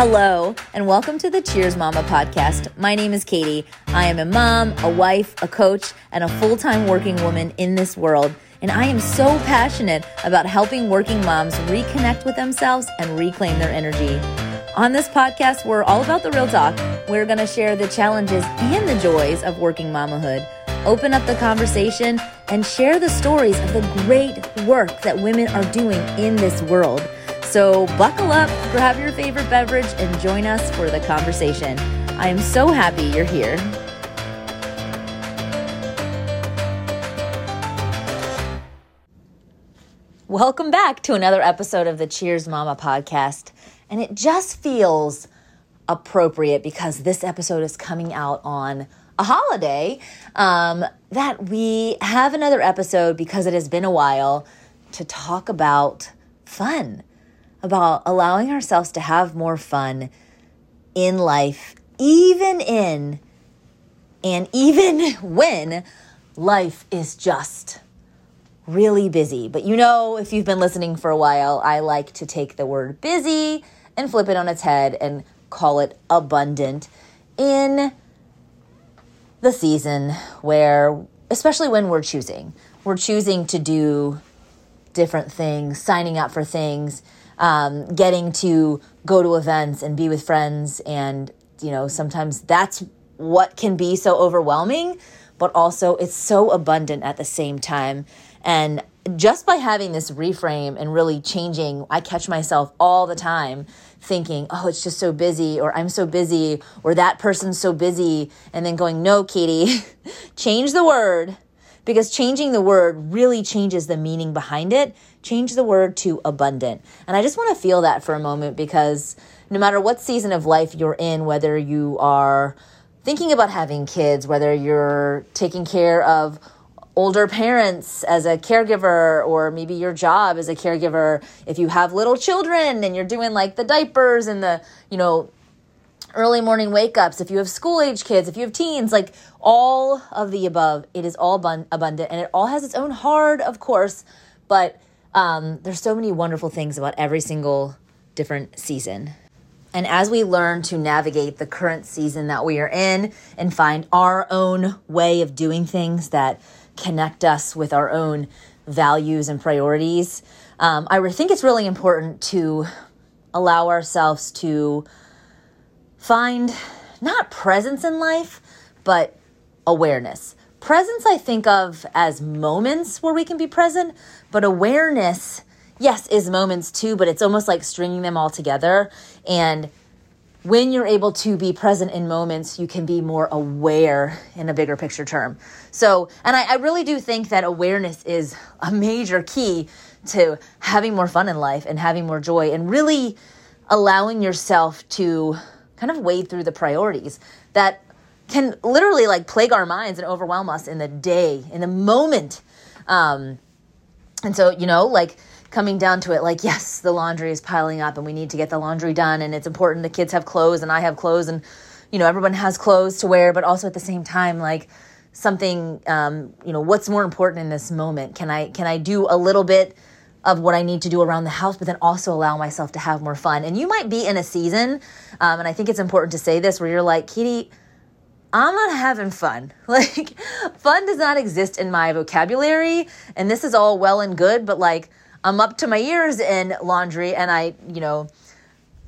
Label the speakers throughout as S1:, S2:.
S1: Hello, and welcome to the Cheers Mama podcast. My name is Katie. I am a mom, a wife, a coach, and a full time working woman in this world. And I am so passionate about helping working moms reconnect with themselves and reclaim their energy. On this podcast, we're all about the real talk. We're going to share the challenges and the joys of working mamahood, open up the conversation, and share the stories of the great work that women are doing in this world. So buckle up, grab your favorite beverage, and join us for the conversation. I am so happy you're here. Welcome back to another episode of the Cheers Mama podcast. And it just feels appropriate because this episode is coming out on a holiday um, that we have another episode because it has been a while to talk about fun about allowing ourselves to have more fun in life, even in and even when life is just really busy. But you know, if you've been listening for a while, I like to take the word busy and flip it on its head and call it abundant in the season where, especially when we're choosing, we're choosing to do different things, signing up for things um, getting to go to events and be with friends. And, you know, sometimes that's what can be so overwhelming, but also it's so abundant at the same time. And just by having this reframe and really changing, I catch myself all the time thinking, oh, it's just so busy, or I'm so busy, or that person's so busy. And then going, no, Katie, change the word because changing the word really changes the meaning behind it. Change the word to abundant. And I just want to feel that for a moment because no matter what season of life you're in, whether you are thinking about having kids, whether you're taking care of older parents as a caregiver or maybe your job as a caregiver if you have little children and you're doing like the diapers and the you know early morning wake ups, if you have school age kids, if you have teens, like all of the above, it is all abundant and it all has its own hard, of course, but um, there's so many wonderful things about every single different season. And as we learn to navigate the current season that we are in and find our own way of doing things that connect us with our own values and priorities, um, I think it's really important to allow ourselves to find not presence in life, but awareness. Presence, I think of as moments where we can be present, but awareness, yes, is moments too, but it's almost like stringing them all together. And when you're able to be present in moments, you can be more aware in a bigger picture term. So, and I, I really do think that awareness is a major key to having more fun in life and having more joy and really allowing yourself to kind of wade through the priorities that can literally like plague our minds and overwhelm us in the day, in the moment. Um, and so, you know, like coming down to it, like, yes, the laundry is piling up and we need to get the laundry done. And it's important the kids have clothes and I have clothes and, you know, everyone has clothes to wear. But also at the same time, like, something um, you know what's more important in this moment can i can i do a little bit of what I need to do around the house, but then also allow myself to have more fun. And you might be in a season, um, and I think it's important to say this, where you're like, Katie, I'm not having fun. Like, fun does not exist in my vocabulary, and this is all well and good, but like, I'm up to my ears in laundry, and I, you know,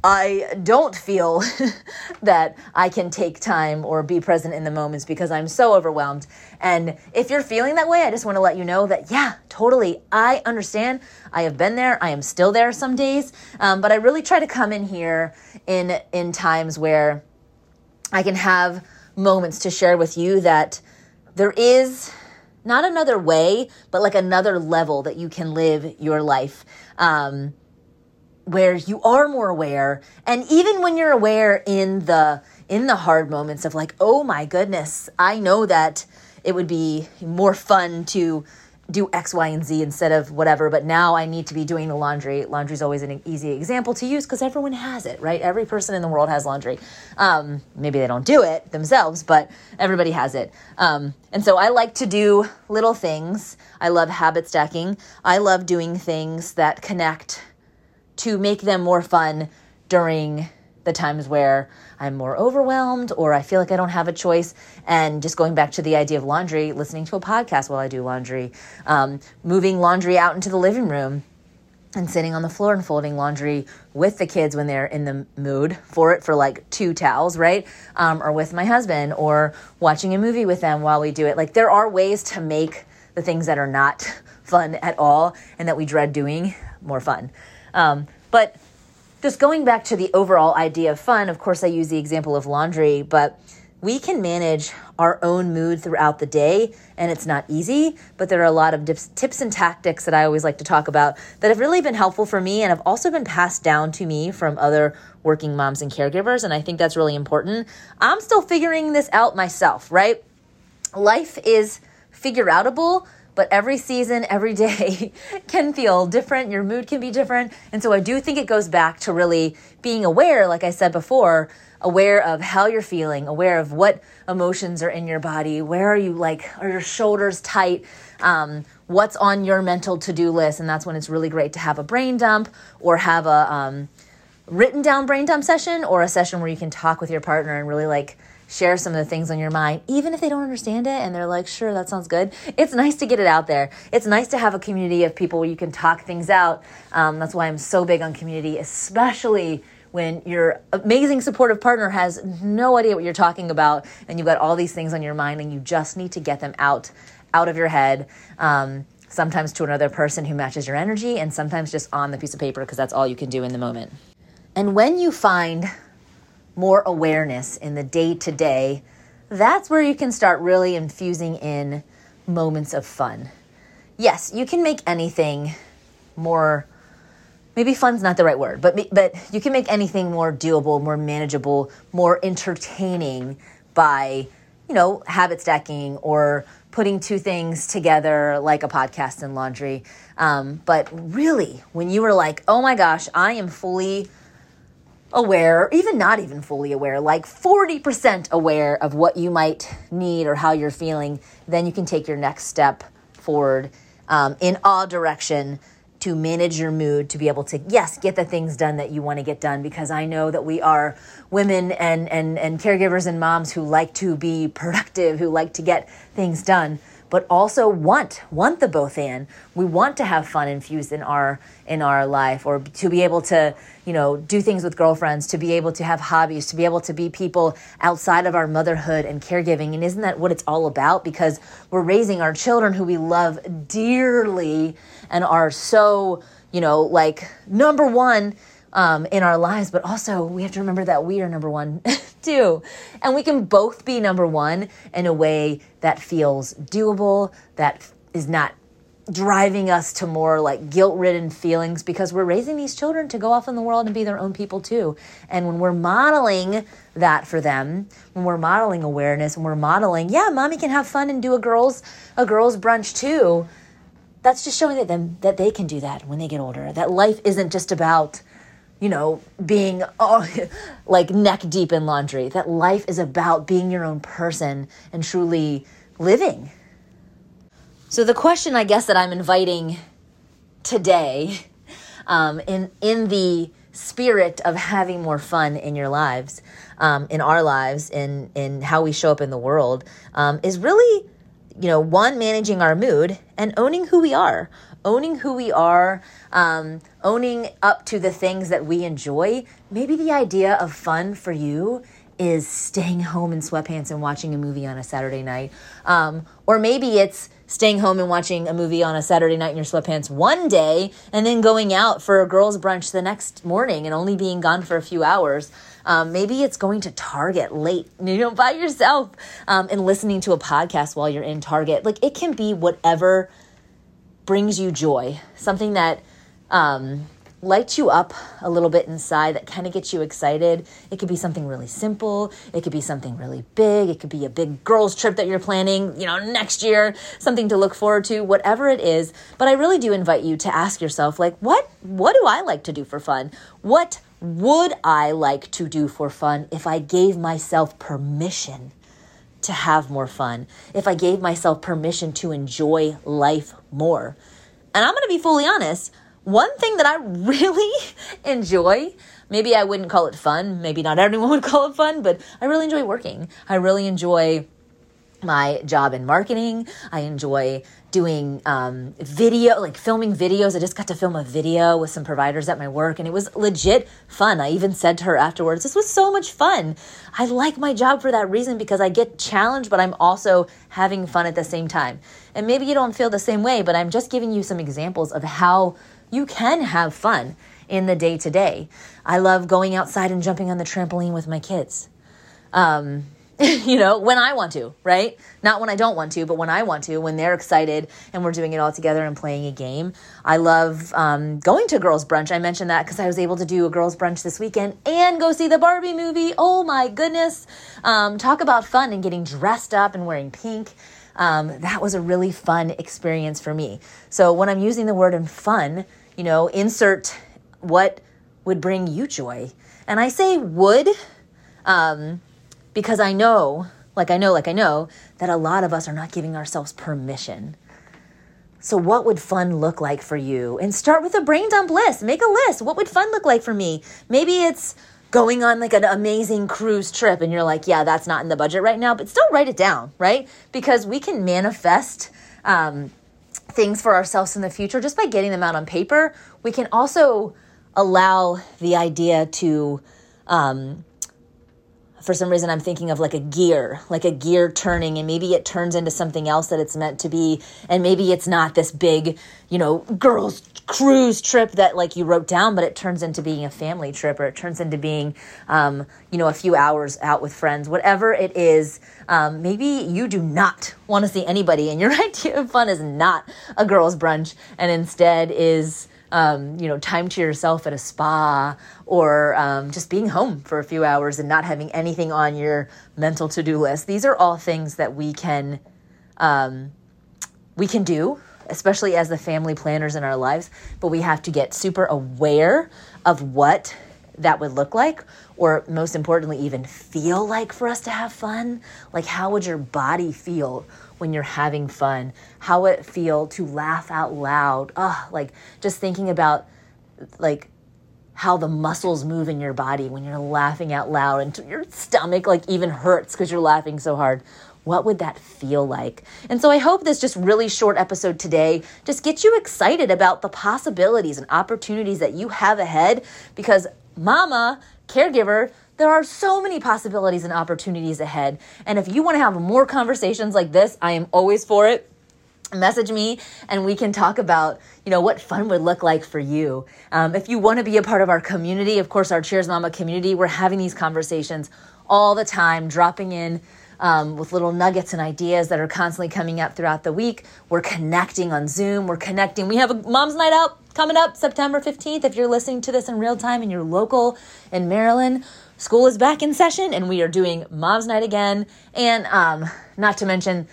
S1: I don't feel that I can take time or be present in the moments because I'm so overwhelmed. And if you're feeling that way, I just want to let you know that, yeah, totally. I understand. I have been there. I am still there some days. Um, but I really try to come in here in, in times where I can have moments to share with you that there is not another way, but like another level that you can live your life. Um, where you are more aware and even when you're aware in the in the hard moments of like oh my goodness i know that it would be more fun to do x y and z instead of whatever but now i need to be doing the laundry. Laundry is always an easy example to use because everyone has it right? Every person in the world has laundry. Um, maybe they don't do it themselves but everybody has it. Um, and so i like to do little things. I love habit stacking. I love doing things that connect to make them more fun during the times where I'm more overwhelmed or I feel like I don't have a choice. And just going back to the idea of laundry, listening to a podcast while I do laundry, um, moving laundry out into the living room and sitting on the floor and folding laundry with the kids when they're in the mood for it for like two towels, right? Um, or with my husband or watching a movie with them while we do it. Like there are ways to make the things that are not fun at all and that we dread doing more fun. Um, but just going back to the overall idea of fun, of course, I use the example of laundry, but we can manage our own mood throughout the day, and it's not easy, but there are a lot of dips, tips and tactics that I always like to talk about that have really been helpful for me and have also been passed down to me from other working moms and caregivers, and I think that's really important. I'm still figuring this out myself, right? Life is figure outable, but every season, every day can feel different. Your mood can be different. And so I do think it goes back to really being aware, like I said before, aware of how you're feeling, aware of what emotions are in your body. Where are you like, are your shoulders tight? Um, what's on your mental to do list? And that's when it's really great to have a brain dump or have a um, written down brain dump session or a session where you can talk with your partner and really like share some of the things on your mind, even if they don't understand it and they're like, sure, that sounds good. It's nice to get it out there. It's nice to have a community of people where you can talk things out. Um, that's why I'm so big on community, especially when your amazing supportive partner has no idea what you're talking about and you've got all these things on your mind and you just need to get them out out of your head um, sometimes to another person who matches your energy and sometimes just on the piece of paper because that's all you can do in the moment and when you find more awareness in the day to day that's where you can start really infusing in moments of fun yes you can make anything more maybe fun's not the right word, but but you can make anything more doable, more manageable, more entertaining by you know habit stacking or putting two things together like a podcast and laundry. Um, but really, when you were like, oh my gosh, I am fully aware, or even not even fully aware, like 40% aware of what you might need or how you're feeling, then you can take your next step forward um, in all direction to manage your mood to be able to yes get the things done that you want to get done because i know that we are women and and and caregivers and moms who like to be productive who like to get things done but also want want the both and. We want to have fun infused in our in our life or to be able to you know do things with girlfriends to be able to have hobbies to be able to be people outside of our motherhood and caregiving. And isn't that what it's all about? Because we're raising our children who we love dearly and are so you know like number one um, in our lives, but also we have to remember that we are number one too. And we can both be number one in a way that feels doable, that is not driving us to more like guilt ridden feelings because we're raising these children to go off in the world and be their own people too. And when we're modeling that for them, when we're modeling awareness, when we're modeling, yeah, mommy can have fun and do a girls a girls brunch too. That's just showing that them that they can do that when they get older. That life isn't just about you know, being like neck deep in laundry. That life is about being your own person and truly living. So the question, I guess, that I'm inviting today, um, in in the spirit of having more fun in your lives, um, in our lives, in in how we show up in the world, um, is really, you know, one managing our mood and owning who we are owning who we are, um, owning up to the things that we enjoy. Maybe the idea of fun for you is staying home in sweatpants and watching a movie on a Saturday night. Um, or maybe it's staying home and watching a movie on a Saturday night in your sweatpants one day and then going out for a girls' brunch the next morning and only being gone for a few hours. Um, maybe it's going to Target late, you know, by yourself um, and listening to a podcast while you're in Target. Like it can be whatever brings you joy, something that um, lights you up a little bit inside, that kind of gets you excited. It could be something really simple. It could be something really big. It could be a big girls' trip that you're planning, you know, next year, something to look forward to, whatever it is. But I really do invite you to ask yourself, like, what, what do I like to do for fun? What would I like to do for fun if I gave myself permission? To have more fun, if I gave myself permission to enjoy life more. And I'm going to be fully honest, one thing that I really enjoy maybe I wouldn't call it fun. Maybe not everyone would call it fun, but I really enjoy working. I really enjoy my job in marketing. I enjoy doing um, video, like filming videos. I just got to film a video with some providers at my work, and it was legit fun. I even said to her afterwards, This was so much fun. I like my job for that reason because I get challenged, but I'm also having fun at the same time. And maybe you don't feel the same way, but I'm just giving you some examples of how you can have fun in the day to day. I love going outside and jumping on the trampoline with my kids. Um, you know, when I want to, right? Not when I don't want to, but when I want to, when they're excited and we're doing it all together and playing a game. I love um, going to girls' brunch. I mentioned that because I was able to do a girls' brunch this weekend and go see the Barbie movie. Oh my goodness. Um, talk about fun and getting dressed up and wearing pink. Um, that was a really fun experience for me. So when I'm using the word and fun, you know, insert what would bring you joy. And I say would. Um, because I know, like I know, like I know, that a lot of us are not giving ourselves permission. So, what would fun look like for you? And start with a brain dump list. Make a list. What would fun look like for me? Maybe it's going on like an amazing cruise trip and you're like, yeah, that's not in the budget right now, but still write it down, right? Because we can manifest um, things for ourselves in the future just by getting them out on paper. We can also allow the idea to um, for some reason I'm thinking of like a gear, like a gear turning, and maybe it turns into something else that it's meant to be. And maybe it's not this big, you know, girls cruise trip that like you wrote down, but it turns into being a family trip or it turns into being, um, you know, a few hours out with friends, whatever it is. Um, maybe you do not want to see anybody, and your idea of fun is not a girls' brunch, and instead is um, you know, time to yourself at a spa or um, just being home for a few hours and not having anything on your mental to do list. These are all things that we can um, we can do, especially as the family planners in our lives. But we have to get super aware of what that would look like, or most importantly, even feel like for us to have fun. Like, how would your body feel when you're having fun? How it feel to laugh out loud? Oh, like just thinking about like how the muscles move in your body when you're laughing out loud and your stomach like even hurts because you're laughing so hard. What would that feel like? And so I hope this just really short episode today just gets you excited about the possibilities and opportunities that you have ahead because mama, caregiver, there are so many possibilities and opportunities ahead. And if you want to have more conversations like this, I am always for it message me and we can talk about you know what fun would look like for you um, if you want to be a part of our community of course our cheers mama community we're having these conversations all the time dropping in um, with little nuggets and ideas that are constantly coming up throughout the week we're connecting on zoom we're connecting we have a mom's night out coming up September 15th. If you're listening to this in real time and you're local in Maryland, school is back in session and we are doing Mom's Night again. And um, not to mention,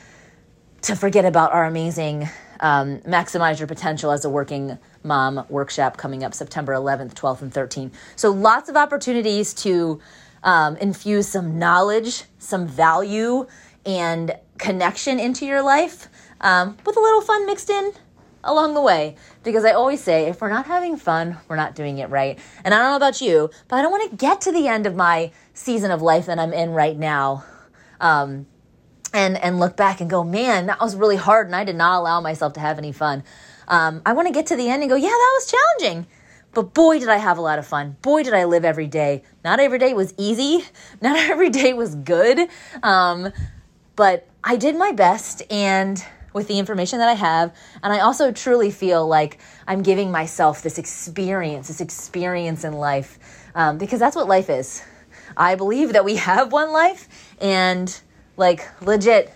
S1: to forget about our amazing um, Maximize Your Potential as a Working Mom workshop coming up September 11th, 12th, and 13th. So lots of opportunities to um, infuse some knowledge, some value, and connection into your life um, with a little fun mixed in along the way because I always say if we're not having fun, we're not doing it right. And I don't know about you, but I don't want to get to the end of my season of life that I'm in right now. Um, and and look back and go, man, that was really hard, and I did not allow myself to have any fun. Um, I want to get to the end and go, yeah, that was challenging, but boy, did I have a lot of fun. Boy, did I live every day. Not every day was easy. Not every day was good. Um, but I did my best, and with the information that I have. And I also truly feel like I'm giving myself this experience, this experience in life, um, because that's what life is. I believe that we have one life and like legit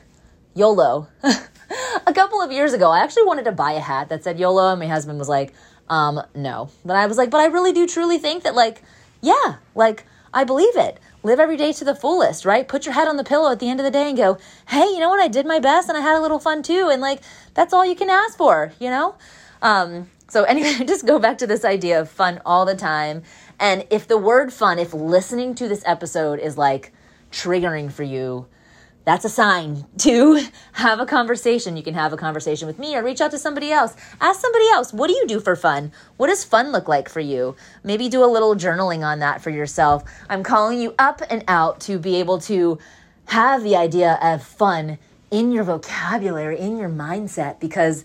S1: YOLO. a couple of years ago, I actually wanted to buy a hat that said YOLO, and my husband was like, um, no. But I was like, but I really do truly think that, like, yeah, like, I believe it live every day to the fullest, right? Put your head on the pillow at the end of the day and go, hey, you know what? I did my best and I had a little fun too. And like, that's all you can ask for, you know? Um, so, anyway, just go back to this idea of fun all the time. And if the word fun, if listening to this episode is like triggering for you, that's a sign to have a conversation. You can have a conversation with me or reach out to somebody else. Ask somebody else, what do you do for fun? What does fun look like for you? Maybe do a little journaling on that for yourself. I'm calling you up and out to be able to have the idea of fun in your vocabulary, in your mindset, because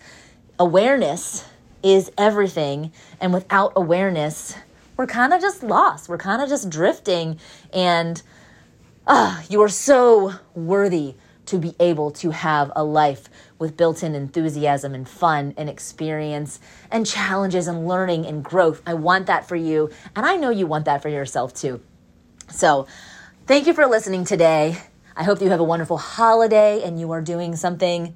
S1: awareness is everything. And without awareness, we're kind of just lost. We're kind of just drifting. And ah, you are so worthy to be able to have a life with built in enthusiasm and fun and experience and challenges and learning and growth. I want that for you. And I know you want that for yourself too. So, thank you for listening today. I hope you have a wonderful holiday and you are doing something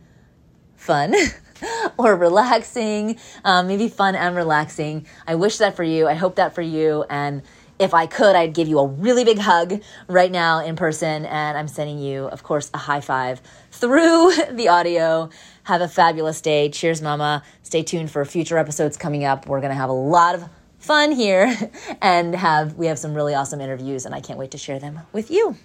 S1: fun or relaxing, um, maybe fun and relaxing. I wish that for you. I hope that for you. And if I could, I'd give you a really big hug right now in person. And I'm sending you, of course, a high five through the audio. Have a fabulous day. Cheers, Mama. Stay tuned for future episodes coming up. We're going to have a lot of fun here and have we have some really awesome interviews and I can't wait to share them with you.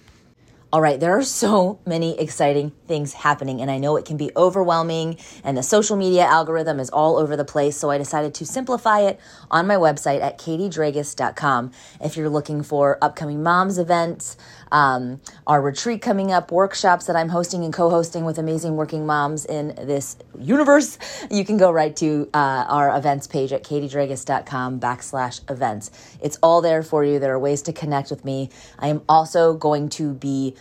S1: All right, there are so many exciting things happening, and I know it can be overwhelming, and the social media algorithm is all over the place. So I decided to simplify it on my website at katiedragos.com. If you're looking for upcoming moms events, um, our retreat coming up, workshops that I'm hosting and co hosting with amazing working moms in this universe, you can go right to uh, our events page at katiedragos.com backslash events. It's all there for you. There are ways to connect with me. I am also going to be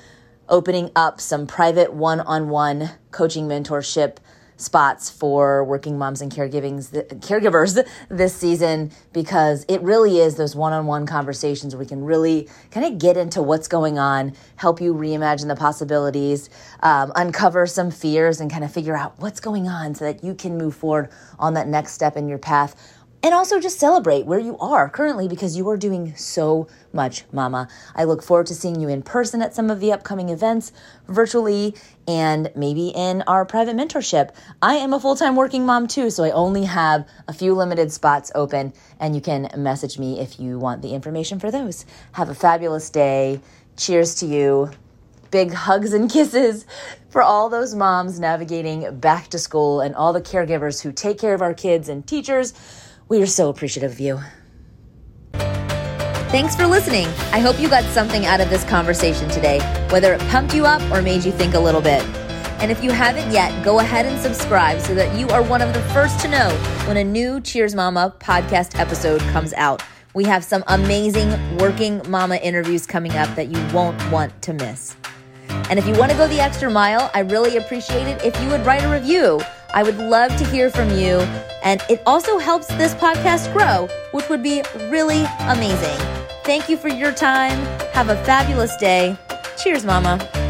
S1: opening up some private one on one coaching mentorship spots for working moms and caregivers this season because it really is those one-on-one conversations where we can really kind of get into what's going on help you reimagine the possibilities um, uncover some fears and kind of figure out what's going on so that you can move forward on that next step in your path and also just celebrate where you are currently because you are doing so much, Mama. I look forward to seeing you in person at some of the upcoming events, virtually, and maybe in our private mentorship. I am a full time working mom too, so I only have a few limited spots open, and you can message me if you want the information for those. Have a fabulous day. Cheers to you. Big hugs and kisses for all those moms navigating back to school and all the caregivers who take care of our kids and teachers we are so appreciative of you. Thanks for listening. I hope you got something out of this conversation today, whether it pumped you up or made you think a little bit. And if you haven't yet, go ahead and subscribe so that you are one of the first to know when a new Cheers Mama podcast episode comes out. We have some amazing working mama interviews coming up that you won't want to miss. And if you want to go the extra mile, I really appreciate it if you would write a review. I would love to hear from you. And it also helps this podcast grow, which would be really amazing. Thank you for your time. Have a fabulous day. Cheers, Mama.